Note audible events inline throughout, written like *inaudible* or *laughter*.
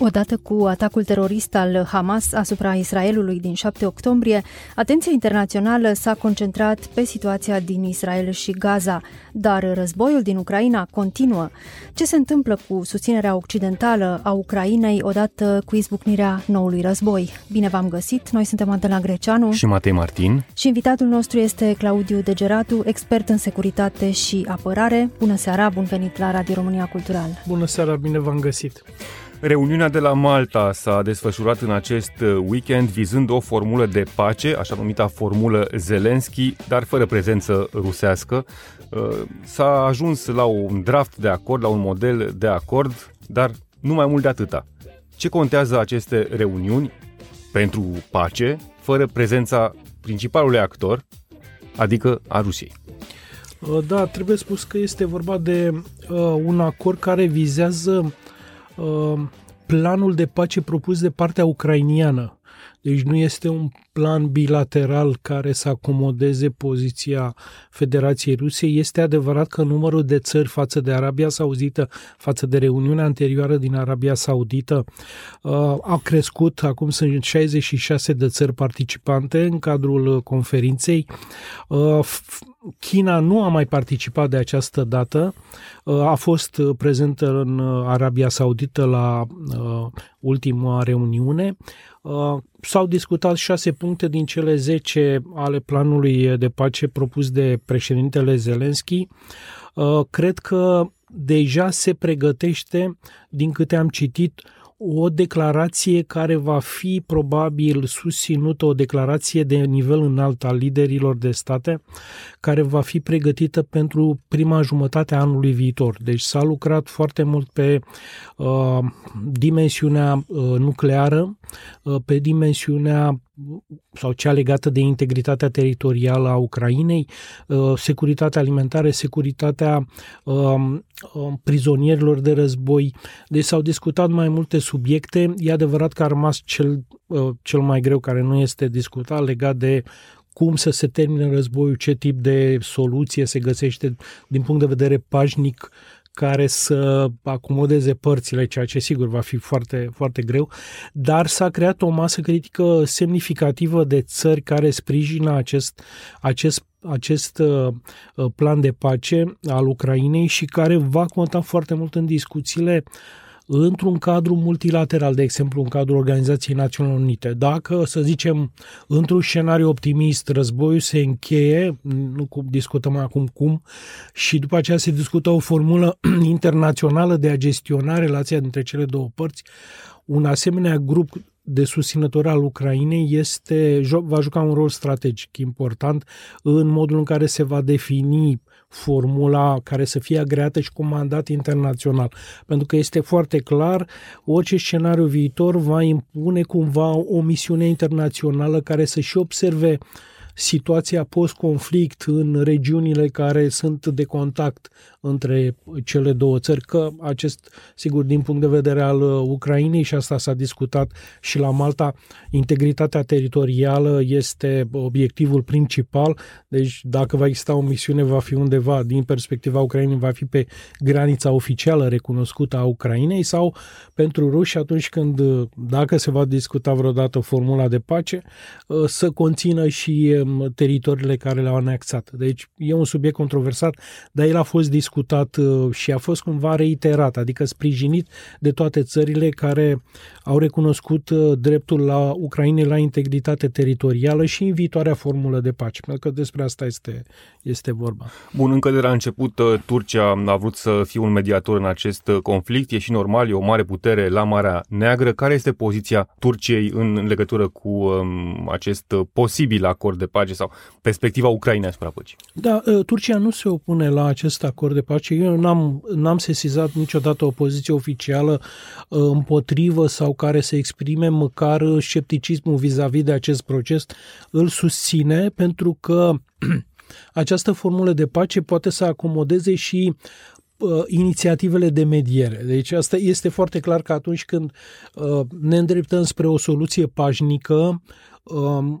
Odată cu atacul terorist al Hamas asupra Israelului din 7 octombrie, atenția internațională s-a concentrat pe situația din Israel și Gaza, dar războiul din Ucraina continuă. Ce se întâmplă cu susținerea occidentală a Ucrainei odată cu izbucnirea noului război? Bine v-am găsit, noi suntem Adela Greceanu și Matei Martin și invitatul nostru este Claudiu Degeratu, expert în securitate și apărare. Bună seara, bun venit la Radio România Cultural. Bună seara, bine v-am găsit. Reuniunea de la Malta s-a desfășurat în acest weekend vizând o formulă de pace, așa numita formulă Zelensky, dar fără prezență rusească. Uh, s-a ajuns la un draft de acord, la un model de acord, dar nu mai mult de atâta. Ce contează aceste reuniuni pentru pace, fără prezența principalului actor, adică a Rusiei? Uh, da, trebuie spus că este vorba de uh, un acord care vizează uh, planul de pace propus de partea ucrainiană. Deci nu este un plan bilateral care să acomodeze poziția Federației Rusiei. Este adevărat că numărul de țări față de Arabia Saudită, față de reuniunea anterioară din Arabia Saudită, uh, a crescut. Acum sunt 66 de țări participante în cadrul conferinței. Uh, China nu a mai participat de această dată, uh, a fost prezentă în Arabia Saudită la ultima reuniune. S-au discutat șase puncte din cele zece ale planului de pace propus de președintele Zelensky. Cred că deja se pregătește, din câte am citit, o declarație care va fi probabil susținută, o declarație de nivel înalt al liderilor de state, care va fi pregătită pentru prima jumătate a anului viitor. Deci s-a lucrat foarte mult pe uh, dimensiunea uh, nucleară, uh, pe dimensiunea sau cea legată de integritatea teritorială a Ucrainei, uh, securitatea alimentară, securitatea um, um, prizonierilor de război. Deci s-au discutat mai multe subiecte. E adevărat că a rămas cel, uh, cel mai greu care nu este discutat legat de cum să se termine războiul, ce tip de soluție se găsește din punct de vedere pașnic care să acomodeze părțile, ceea ce sigur va fi foarte, foarte greu, dar s-a creat o masă critică semnificativă de țări care sprijină acest, acest acest uh, plan de pace al Ucrainei și care va conta foarte mult în discuțiile uh, într-un cadru multilateral, de exemplu în cadrul Organizației Națiunilor Unite. Dacă, să zicem, într-un scenariu optimist, războiul se încheie, nu discutăm acum cum, și după aceea se discută o formulă *clears throat* internațională de a gestiona relația dintre cele două părți, un asemenea grup de susținători al Ucrainei este, va juca un rol strategic important în modul în care se va defini formula care să fie agreată și cu mandat internațional. Pentru că este foarte clar, orice scenariu viitor va impune cumva o misiune internațională care să și observe situația post-conflict în regiunile care sunt de contact între cele două țări, că acest, sigur, din punct de vedere al uh, Ucrainei, și asta s-a discutat și la Malta, integritatea teritorială este obiectivul principal, deci dacă va exista o misiune, va fi undeva, din perspectiva Ucrainei, va fi pe granița oficială recunoscută a Ucrainei sau pentru ruși atunci când, uh, dacă se va discuta vreodată formula de pace, uh, să conțină și um, teritoriile care le-au anexat. Deci e un subiect controversat, dar el a fost discutat discutat uh, și a fost cumva reiterat, adică sprijinit de toate țările care au recunoscut uh, dreptul la Ucraina la integritate teritorială și în viitoarea formulă de pace, pentru că despre asta este, este vorba. Bun, încă de la început uh, Turcia a vrut să fie un mediator în acest conflict, e și normal, e o mare putere la Marea Neagră. Care este poziția Turciei în legătură cu um, acest posibil acord de pace sau perspectiva Ucrainei asupra păcii? Da, Turcia nu se opune la acest acord de pace. Eu n-am, n-am sesizat niciodată o poziție oficială uh, împotrivă sau care să exprime măcar scepticismul vis-a-vis de acest proces. Îl susține pentru că *clears throat* această formulă de pace poate să acomodeze și uh, inițiativele de mediere. Deci asta este foarte clar că atunci când uh, ne îndreptăm spre o soluție pașnică, uh,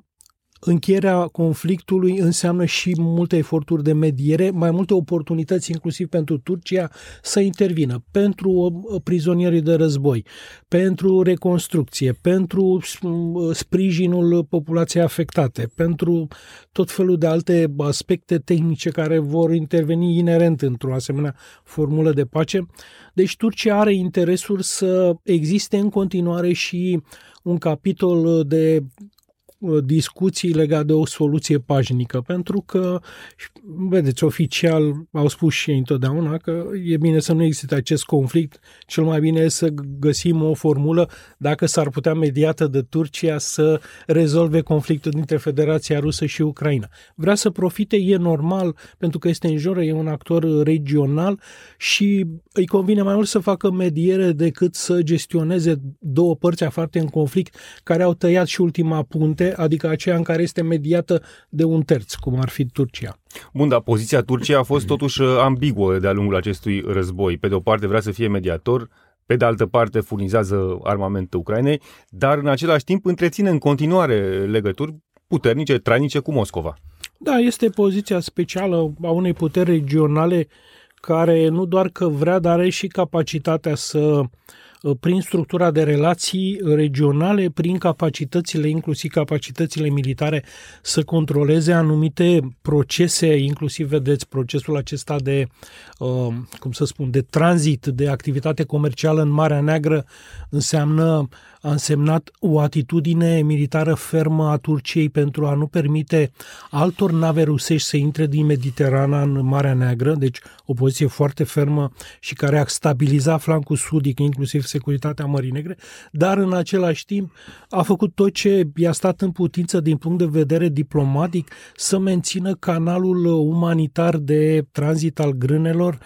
încheierea conflictului înseamnă și multe eforturi de mediere, mai multe oportunități inclusiv pentru Turcia să intervină, pentru uh, prizonierii de război, pentru reconstrucție, pentru uh, sprijinul populației afectate, pentru tot felul de alte aspecte tehnice care vor interveni inerent într-o asemenea formulă de pace. Deci Turcia are interesul să existe în continuare și un capitol de Uh, discuții legate de o soluție pașnică, pentru că, vedeți, oficial au spus și ei întotdeauna că e bine să nu existe acest conflict, cel mai bine e să găsim o formulă, dacă s-ar putea mediată de Turcia, să rezolve conflictul dintre Federația Rusă și Ucraina. Vrea să profite, e normal, pentru că este în jur, e un actor regional și îi convine mai mult să facă mediere decât să gestioneze două părți aflate în conflict care au tăiat și ultima punte adică aceea în care este mediată de un terț, cum ar fi Turcia. Bun, dar poziția Turciei a fost totuși uh, ambiguă de-a lungul acestui război. Pe de o parte vrea să fie mediator, pe de altă parte furnizează armament Ucrainei, dar în același timp întreține în continuare legături puternice, trainice cu Moscova. Da, este poziția specială a unei puteri regionale care nu doar că vrea, dar are și capacitatea să Uh, prin structura de relații regionale, prin capacitățile, inclusiv capacitățile militare, să controleze anumite procese, inclusiv vedeți procesul acesta de, uh, cum să spun, de tranzit, de activitate comercială în Marea Neagră, înseamnă a însemnat o atitudine militară fermă a Turciei pentru a nu permite altor nave rusești să intre din Mediterana în Marea Neagră, deci o poziție foarte fermă și care a stabilizat flancul sudic, inclusiv securitatea Mării Negre, dar în același timp a făcut tot ce i-a stat în putință din punct de vedere diplomatic să mențină canalul umanitar de tranzit al grânelor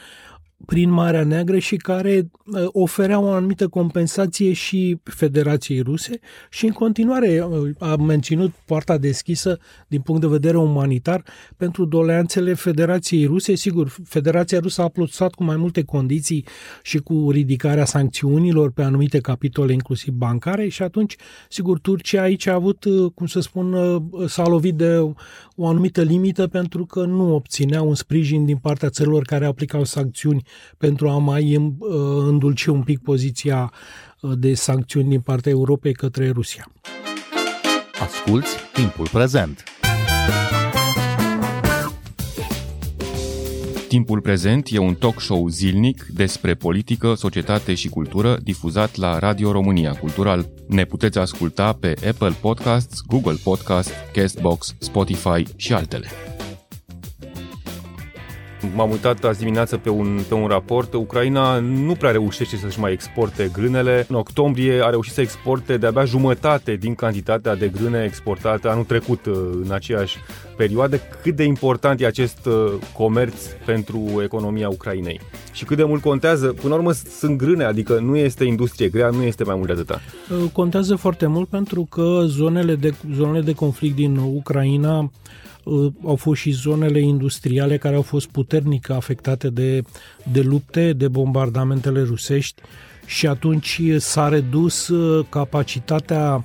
prin Marea Neagră și care uh, oferea o anumită compensație și Federației Ruse și în continuare uh, a menținut poarta deschisă din punct de vedere umanitar pentru doleanțele Federației Ruse. Sigur, Federația Rusă a plusat cu mai multe condiții și cu ridicarea sancțiunilor pe anumite capitole, inclusiv bancare și atunci, sigur, Turcia aici a avut, uh, cum să spun, s-a lovit de o anumită limită pentru că nu obținea un sprijin din partea țărilor care aplicau sancțiuni pentru a mai uh, îndulci un pic poziția uh, de sancțiuni din partea Europei către Rusia. Asculți timpul prezent! Timpul prezent e un talk show zilnic despre politică, societate și cultură difuzat la Radio România Cultural. Ne puteți asculta pe Apple Podcasts, Google Podcasts, Castbox, Spotify și altele. M-am uitat azi dimineață pe un, pe un raport. Ucraina nu prea reușește să-și mai exporte grânele. În octombrie a reușit să exporte de-abia jumătate din cantitatea de grâne exportate anul trecut uh, în aceeași perioadă. Cât de important e acest uh, comerț pentru economia Ucrainei? Și cât de mult contează? Până la urmă sunt grâne, adică nu este industrie grea, nu este mai mult de atâta. Uh, contează foarte mult pentru că zonele de, zonele de conflict din Ucraina Uh, au fost și zonele industriale care au fost puternic afectate de, de lupte, de bombardamentele rusești și atunci s-a redus uh, capacitatea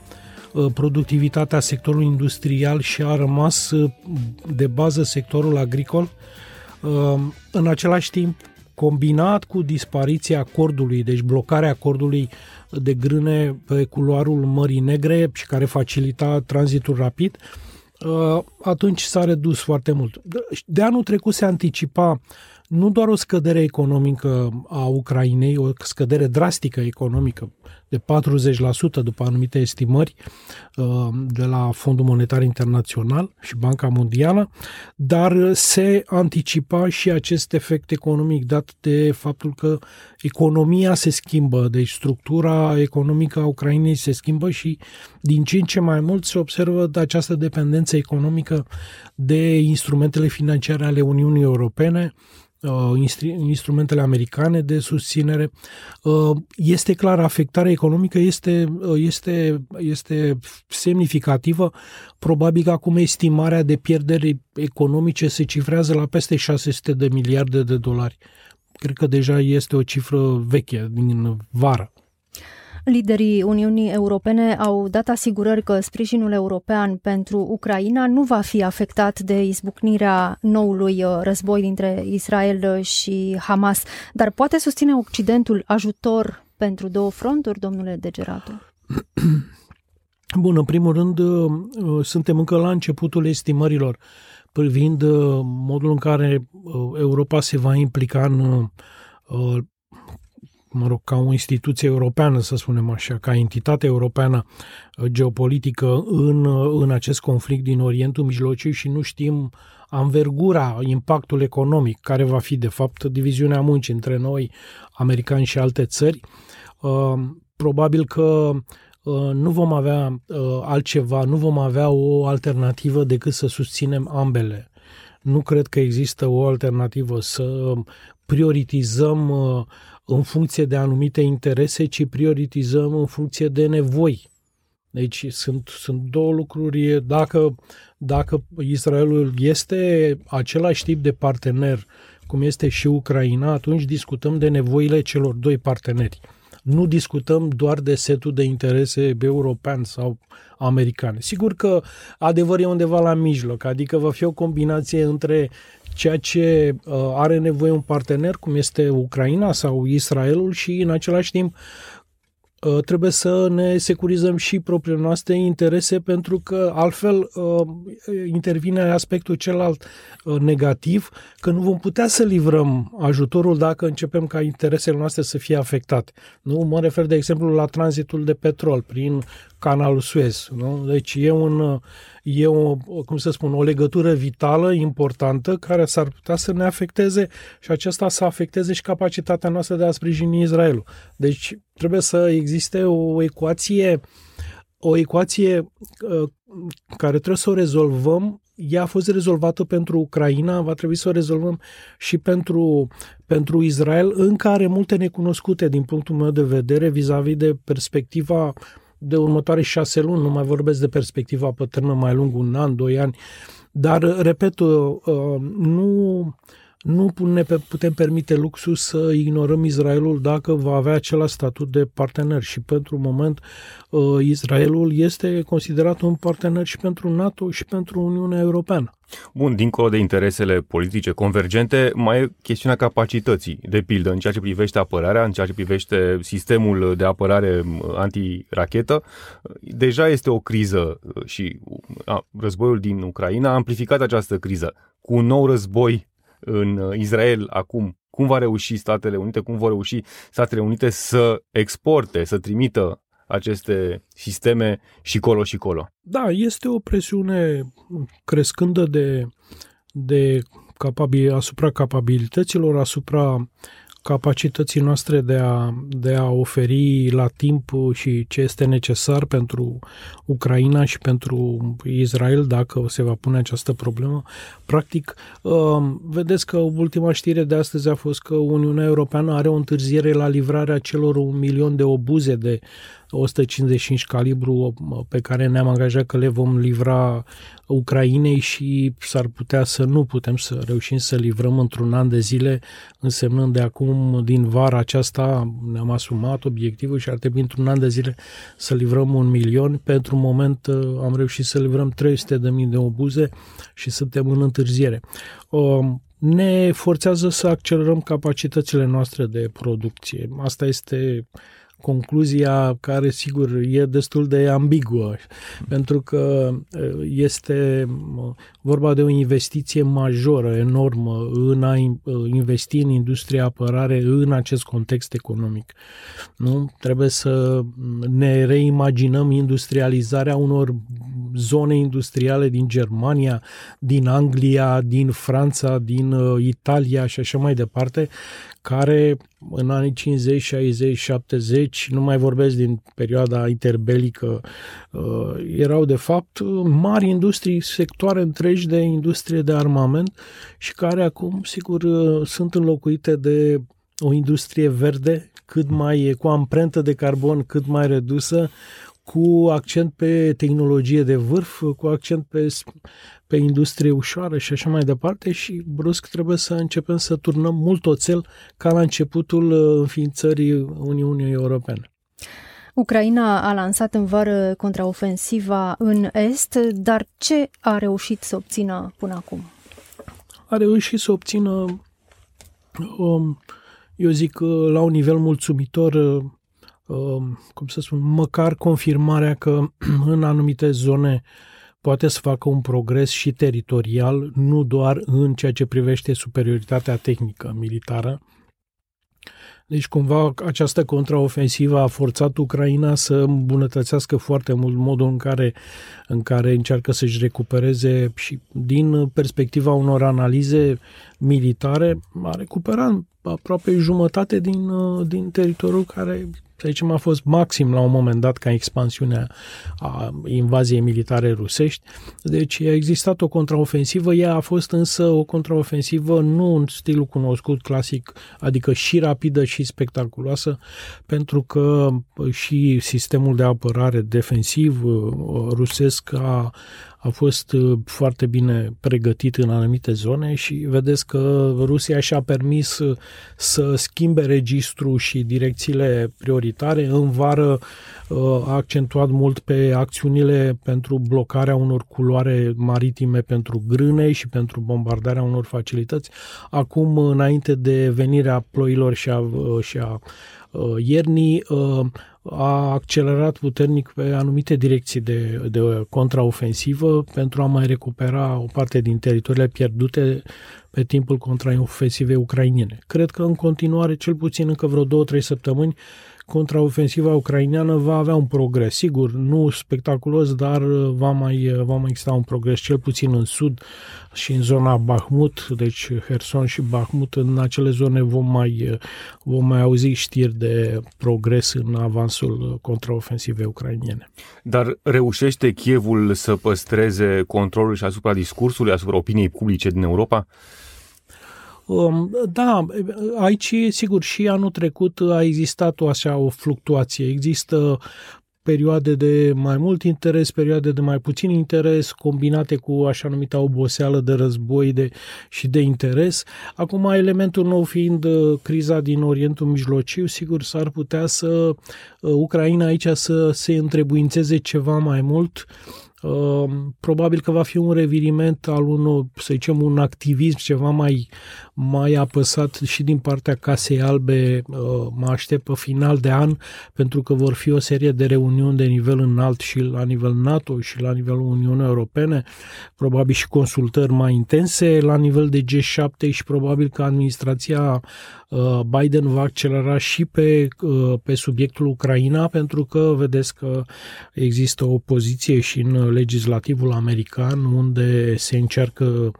uh, productivitatea sectorului industrial și a rămas de bază sectorul agricol. În același timp, combinat cu dispariția acordului, deci blocarea acordului de grâne pe culoarul Mării Negre și care facilita tranzitul rapid, Uh, atunci s-a redus foarte mult. De anul trecut se anticipa nu doar o scădere economică a Ucrainei, o scădere drastică economică de 40% după anumite estimări uh, de la Fondul Monetar Internațional și Banca Mondială, dar se anticipa și acest efect economic dat de faptul că economia se schimbă, deci structura economică a Ucrainei se schimbă și din ce în ce mai mult se observă de această dependență economică de instrumentele financiare ale Uniunii Europene, Uh, instrumentele americane de susținere. Uh, este clar, afectarea economică este, uh, este, este semnificativă. Probabil că acum estimarea de pierderi economice se cifrează la peste 600 de miliarde de dolari cred că deja este o cifră veche din vară. Liderii Uniunii Europene au dat asigurări că sprijinul european pentru Ucraina nu va fi afectat de izbucnirea noului uh, război dintre Israel și Hamas, dar poate susține Occidentul ajutor pentru două fronturi, domnule Degeratu? *clears throat* Bun, în primul rând, uh, uh, suntem încă la începutul estimărilor privind modul în care Europa se va implica în mă rog, ca o instituție europeană, să spunem așa, ca entitate europeană uh, geopolitică în, uh, în acest conflict din Orientul Mijlociu și nu știm anvergura, impactul economic, care va fi, de fapt, diviziunea muncii între noi, americani și alte țări. Uh, probabil că nu vom avea altceva, nu vom avea o alternativă decât să susținem ambele. Nu cred că există o alternativă să prioritizăm în funcție de anumite interese, ci prioritizăm în funcție de nevoi. Deci sunt, sunt două lucruri. Dacă, dacă Israelul este același tip de partener cum este și Ucraina, atunci discutăm de nevoile celor doi parteneri. Nu discutăm doar de setul de interese european sau americane. Sigur că adevărul e undeva la mijloc, adică va fi o combinație între ceea ce uh, are nevoie un partener, cum este Ucraina sau Israelul și în același timp uh, trebuie să ne securizăm și propriile noastre interese pentru că altfel uh, intervine aspectul celălalt negativ că nu vom putea să livrăm ajutorul dacă începem ca interesele noastre să fie afectate. Nu mă refer de exemplu la tranzitul de petrol prin canalul Suez. Nu? Deci e un e o, cum să spun, o legătură vitală, importantă, care s-ar putea să ne afecteze și acesta să afecteze și capacitatea noastră de a sprijini Israelul. Deci trebuie să existe o ecuație o ecuație uh, care trebuie să o rezolvăm. Ea a fost rezolvată pentru Ucraina, va trebui să o rezolvăm și pentru, pentru Israel, încă are multe necunoscute din punctul meu de vedere vis-a-vis de perspectiva de următoare șase luni, nu mai vorbesc de perspectiva pe termen mai lung, un an, doi ani, dar, repet, uh, uh, nu, nu ne putem permite luxul să ignorăm Israelul dacă va avea același statut de partener și pentru moment uh, Israelul este considerat un partener și pentru NATO și pentru Uniunea Europeană. Bun, dincolo de interesele politice convergente, mai e chestiunea capacității, de pildă, în ceea ce privește apărarea, în ceea ce privește sistemul de apărare antirachetă. Deja este o criză și a, războiul din Ucraina a amplificat această criză. Cu un nou război în Israel acum, cum va reuși Statele Unite, cum vor reuși Statele Unite să exporte, să trimită aceste sisteme și colo și colo. Da, este o presiune crescândă de, de capabil, asupra capabilităților, asupra capacității noastre de a, de a oferi la timp și ce este necesar pentru Ucraina și pentru Israel dacă se va pune această problemă. Practic, uh, vedeți că ultima știre de astăzi a fost că Uniunea Europeană are o întârziere la livrarea celor un milion de obuze de 155 calibru pe care ne-am angajat că le vom livra Ucrainei și s-ar putea să nu putem să reușim să livrăm într-un an de zile, însemnând de acum din vara aceasta ne-am asumat obiectivul și ar trebui într-un an de zile să livrăm un milion. Pentru moment uh, am reușit să livrăm 300 de mii de obuze și suntem în întârziere. Um, ne forțează să accelerăm capacitățile noastre de producție. Asta este concluzia care, sigur, e destul de ambiguă, pentru că este vorba de o investiție majoră, enormă, în a investi în industria apărare în acest context economic. Nu? Trebuie să ne reimaginăm industrializarea unor zone industriale din Germania, din Anglia, din Franța, din Italia și așa mai departe, care în anii 50, 60, 70, nu mai vorbesc din perioada interbelică, uh, erau de fapt mari industrii, sectoare întregi de industrie de armament și care acum, sigur, uh, sunt înlocuite de o industrie verde cât mai cu amprentă de carbon cât mai redusă, cu accent pe tehnologie de vârf, cu accent pe, pe industrie ușoară și așa mai departe și brusc trebuie să începem să turnăm mult oțel ca la începutul uh, înființării Uniunii Europene. Ucraina a lansat în vară contraofensiva în Est, dar ce a reușit să obțină până acum? A reușit să obțină, um, eu zic, uh, la un nivel mulțumitor, uh, um, cum să spun, măcar confirmarea că *clears throat* în anumite zone poate să facă un progres și teritorial, nu doar în ceea ce privește superioritatea tehnică militară, deci cumva această contraofensivă a forțat Ucraina să îmbunătățească foarte mult modul în care, în care încearcă să-și recupereze și din perspectiva unor analize militare a recuperat aproape jumătate din, din teritoriul care să zicem, a fost maxim la un moment dat ca expansiunea a invaziei militare rusești. Deci a existat o contraofensivă, ea a fost însă o contraofensivă nu în stilul cunoscut clasic, adică și rapidă și spectaculoasă, pentru că și sistemul de apărare defensiv uh, rusesc a, a fost uh, foarte bine pregătit în anumite zone și vedeți că Rusia și-a permis uh, să schimbe registrul și direcțiile prioritare. În vară uh, a accentuat mult pe acțiunile pentru blocarea unor culoare maritime pentru grâne și pentru bombardarea unor facilități. Acum, înainte de venirea ploilor și a, și a iernii, a accelerat puternic pe anumite direcții de, de contraofensivă pentru a mai recupera o parte din teritoriile pierdute pe timpul contraofensivei ucrainene. Cred că în continuare, cel puțin încă vreo două, trei săptămâni, contraofensiva ucraineană va avea un progres. Sigur, nu spectaculos, dar va mai, va mai exista un progres, cel puțin în sud și în zona Bahmut, deci Herson și Bahmut, în acele zone vom mai, vom mai auzi știri de progres în avansul contraofensivei ucrainiene. Dar reușește Kievul să păstreze controlul și asupra discursului, asupra opiniei publice din Europa? Um, da, aici, sigur, și anul trecut a existat o așa o fluctuație. Există perioade de mai mult interes, perioade de mai puțin interes, combinate cu așa numita oboseală de război de, și de interes. Acum, elementul nou fiind uh, criza din Orientul Mijlociu, sigur, s-ar putea să uh, Ucraina aici să se întrebuințeze ceva mai mult. Uh, Ehm, probabil că va fi un reviriment al unor, să zicem, un activism ceva mai, mai apăsat și din partea Casei Albe, ehm, mă aștept pe final de an, pentru că vor fi o serie de reuniuni de nivel înalt și la nivel NATO și la nivelul Uniunii Europene, probabil și consultări mai intense la nivel de G7 și probabil că administrația Uh, Biden va accelera și pe, uh, pe subiectul Ucraina, pentru că vedeți că există o poziție și în legislativul american unde se încearcă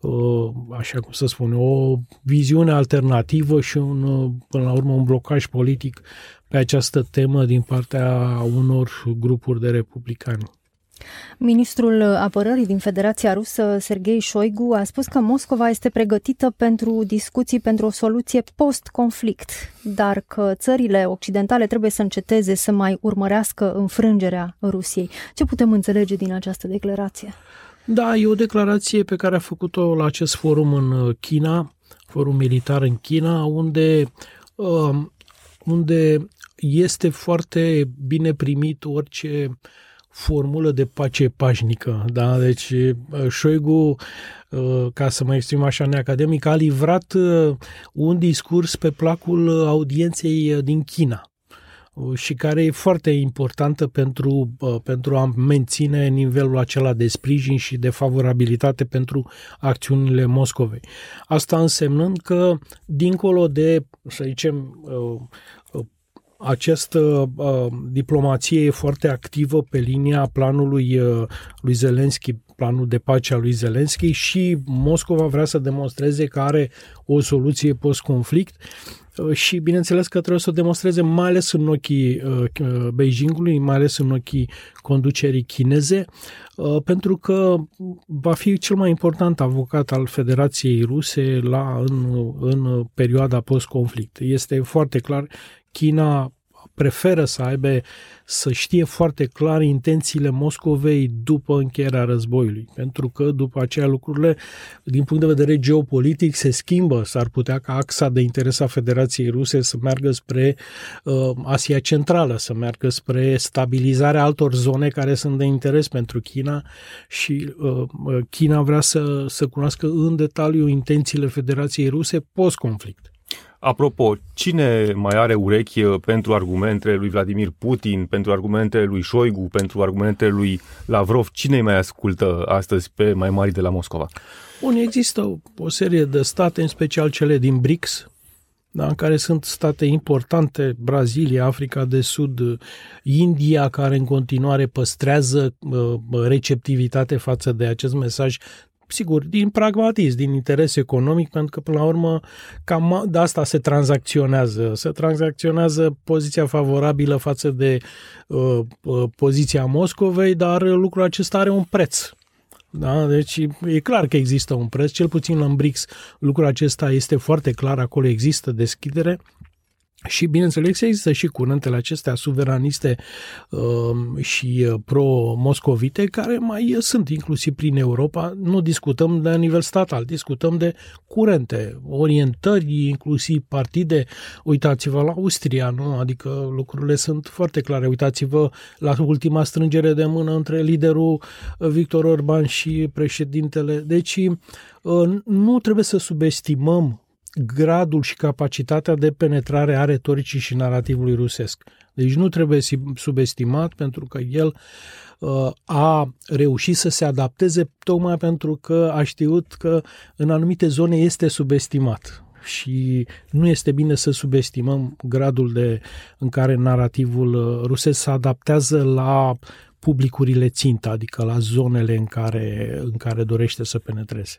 uh, așa cum să spun, o viziune alternativă și un, până la urmă un blocaj politic pe această temă din partea unor grupuri de republicani. Ministrul apărării din Federația Rusă, Sergei Shoigu, a spus că Moscova este pregătită pentru discuții pentru o soluție post-conflict, dar că țările occidentale trebuie să înceteze să mai urmărească înfrângerea Rusiei. Ce putem înțelege din această declarație? Da, e o declarație pe care a făcut-o la acest forum în China, forum militar în China, unde, uh, unde este foarte bine primit orice uh, formulă de pace pașnică. Da? Deci Șoigu, ca să mă exprim așa neacademic, a livrat un discurs pe placul audienței din China și care e foarte importantă pentru, pentru a menține nivelul acela de sprijin și de favorabilitate pentru acțiunile Moscovei. Asta însemnând că, dincolo de, să zicem, această uh, diplomație e foarte activă pe linia planului uh, lui Zelensky, planul de pace al lui Zelensky și Moscova vrea să demonstreze că are o soluție post-conflict uh, și bineînțeles că trebuie să o demonstreze mai ales în ochii uh, uh Beijingului, mai ales în ochii conducerii chineze, uh, pentru că va fi cel mai important avocat al Federației Ruse la, în, în perioada post-conflict. Este foarte clar China preferă să aibă, să știe foarte clar intențiile Moscovei după încheierea războiului. Pentru că după aceea lucrurile, din punct de vedere geopolitic, se schimbă. S-ar putea ca axa de interes a Federației Ruse să meargă spre uh, Asia Centrală, să meargă spre stabilizarea altor zone care sunt de interes pentru China și uh, China vrea să, să cunoască în detaliu intențiile Federației Ruse post-conflict. Apropo, cine mai are urechi uh, pentru argumentele lui Vladimir Putin, pentru argumentele lui Șoigu, pentru argumentele lui Lavrov? Cine mai ascultă astăzi pe mai mari de la Moscova? Bun, există o serie de state, în special cele din BRICS, da, în care sunt state importante, Brazilia, Africa de Sud, India, care în continuare păstrează uh, receptivitate față de acest mesaj sigur, din pragmatism, din interes economic, pentru că, până la urmă, cam de asta se tranzacționează. Se tranzacționează poziția favorabilă față de uh, uh, poziția Moscovei, dar lucrul acesta are un preț. Da? Deci e clar că există un preț, cel puțin în BRICS lucrul acesta este foarte clar, acolo există deschidere și, bineînțeles, există și curentele acestea suveraniste uh, și uh, pro-moscovite care mai sunt inclusiv prin Europa. Nu discutăm de nivel statal, discutăm de curente, orientări, inclusiv partide. Uitați-vă la Austria, nu? Adică lucrurile sunt foarte clare. Uitați-vă la ultima strângere de mână între liderul Victor Orban și președintele. Deci uh, nu trebuie să subestimăm gradul și capacitatea de penetrare a retoricii și narativului rusesc. Deci nu trebuie subestimat pentru că el uh, a reușit să se adapteze tocmai pentru că a știut că în anumite zone este subestimat și nu este bine să subestimăm gradul de în care narativul uh, rusesc se adaptează la publicurile țintă, adică la zonele în care, în care dorește să penetreze.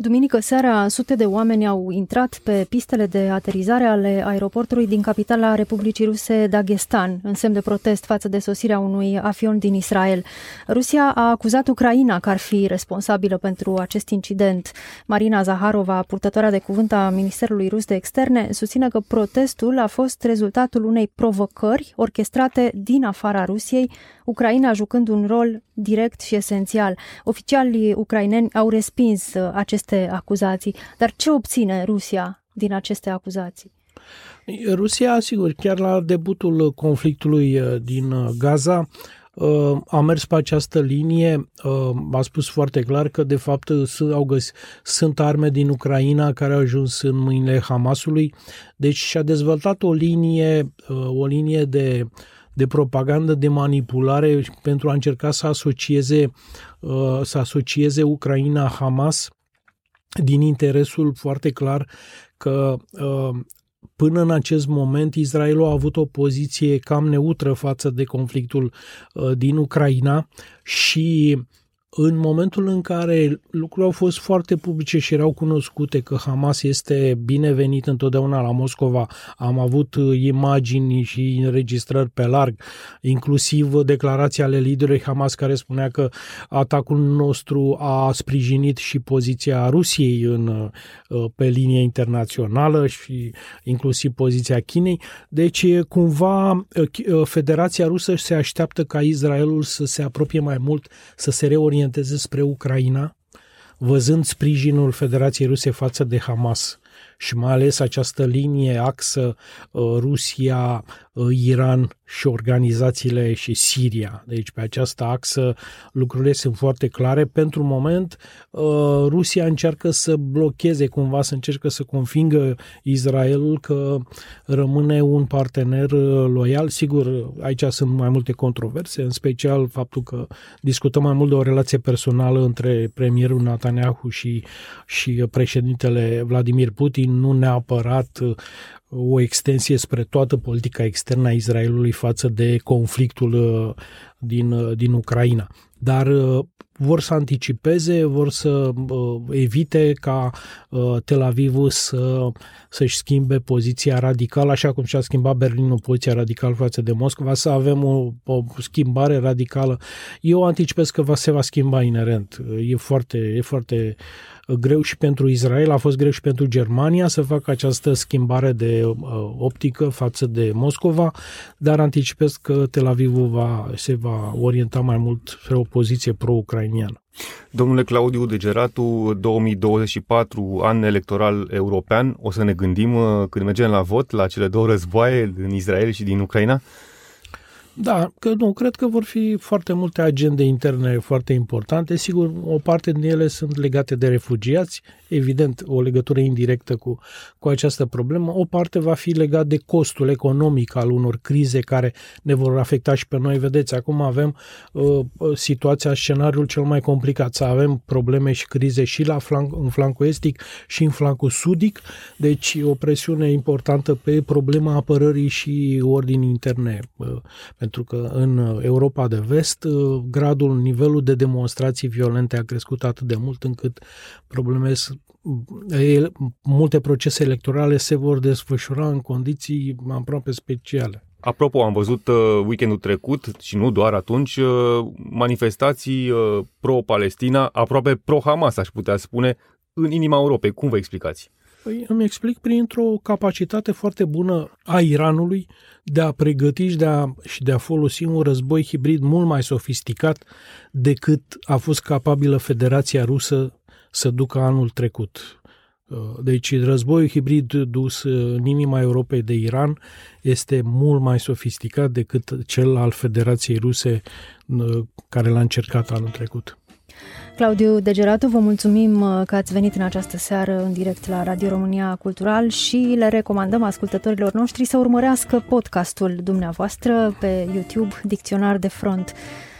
Duminică seara, sute de oameni au intrat pe pistele de aterizare ale aeroportului din capitala Republicii Ruse, Dagestan, în semn de protest față de sosirea unui avion din Israel. Rusia a acuzat Ucraina că ar fi responsabilă pentru acest incident. Marina Zaharova, purtătoarea de cuvânt a Ministerului Rus de Externe, susține că protestul a fost rezultatul unei provocări orchestrate din afara Rusiei, Ucraina jucând un rol direct și esențial. Oficialii ucraineni au respins aceste acuzații. Dar ce obține Rusia din aceste acuzații? Rusia, sigur, chiar la debutul conflictului uh, din uh, Gaza, uh, a mers pe această linie, a spus foarte clar că de fapt au găs- sunt arme din Ucraina care au ajuns în mâinile Hamasului, deci și-a dezvoltat o linie, o linie de de propagandă, de manipulare pentru a încerca să asocieze, să asocieze Ucraina Hamas din interesul foarte clar că uh, până în acest moment Israelul a avut o poziție cam neutră față de conflictul uh, din Ucraina și în momentul în care lucrurile au fost foarte publice și erau cunoscute că Hamas este binevenit întotdeauna la Moscova, am avut uh, imagini și înregistrări pe larg, inclusiv declarația ale liderului Hamas care spunea că atacul nostru a sprijinit și poziția Rusiei în, uh, pe linie internațională și inclusiv poziția Chinei. Deci, cumva, uh, Federația Rusă se așteaptă ca Israelul să se apropie mai mult, să se reorienteze orienteze spre Ucraina, văzând sprijinul Federației Ruse față de Hamas și mai ales această linie axă uh, Rusia, uh, Iran și organizațiile și Siria. Deci pe această axă lucrurile sunt foarte clare. Pentru moment uh, Rusia încearcă să blocheze cumva, să încercă să convingă Israelul că rămâne un partener loial. Sigur, aici sunt mai multe controverse, în special faptul că discutăm mai mult de o relație personală între premierul Netanyahu și, și președintele Vladimir Putin, nu neapărat o extensie spre toată politica externă a Israelului față de conflictul uh, din, uh, din Ucraina. Dar uh, vor să anticipeze, vor să uh, evite ca uh, Tel Avivul să, să-și schimbe poziția radicală, așa cum și-a schimbat Berlinul poziția radicală față de Moscova, să avem o, o schimbare radicală. Eu anticipez că va, se va schimba inerent. E foarte, e foarte greu și pentru Israel, a fost greu și pentru Germania să facă această schimbare de uh, optică față de Moscova, dar anticipez că Tel Avivul va, se va orienta mai mult spre o poziție pro-ucrainiană. Domnule Claudiu Degeratu, 2024, an electoral european, o să ne gândim uh, când mergem la vot la cele două războaie din Israel și din Ucraina? Da, că nu, cred că vor fi foarte multe agende interne foarte importante. Sigur, o parte din ele sunt legate de refugiați, evident, o legătură indirectă cu, cu această problemă. O parte va fi legat de costul economic al unor crize care ne vor afecta și pe noi. Vedeți, acum avem uh, situația, scenariul cel mai complicat, să avem probleme și crize și la flanc, în flancul estic și în flancul sudic, deci o presiune importantă pe problema apărării și ordinii interne. Uh, pentru că în Europa de vest uh, gradul, nivelul de demonstrații violente a crescut atât de mult încât probleme multe procese electorale se vor desfășura în condiții aproape speciale. Apropo, am văzut uh, weekendul trecut și nu doar atunci uh, manifestații pro-Palestina, aproape pro-Hamas, aș putea spune, în inima Europei. Cum vă explicați? Păi îmi explic printr-o capacitate foarte bună a Iranului de a pregăti și de a, și de a folosi un război hibrid mult mai sofisticat decât a fost capabilă Federația Rusă să ducă anul trecut. Uh, deci războiul hibrid dus în inima Europei de Iran este mult mai sofisticat decât cel al Federației Ruse uh, care l-a încercat anul trecut. Claudiu Degeratu, vă mulțumim uh, că ați venit în această seară în direct la Radio România Cultural și le recomandăm ascultătorilor noștri să urmărească podcastul dumneavoastră pe YouTube, Dicționar de Front.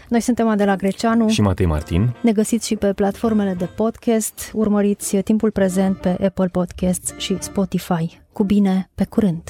Noi suntem Adela Greceanu și Matei Martin. Ne găsiți și pe platformele de podcast. Urmăriți timpul prezent pe Apple Podcasts și Spotify. Cu bine, pe curând!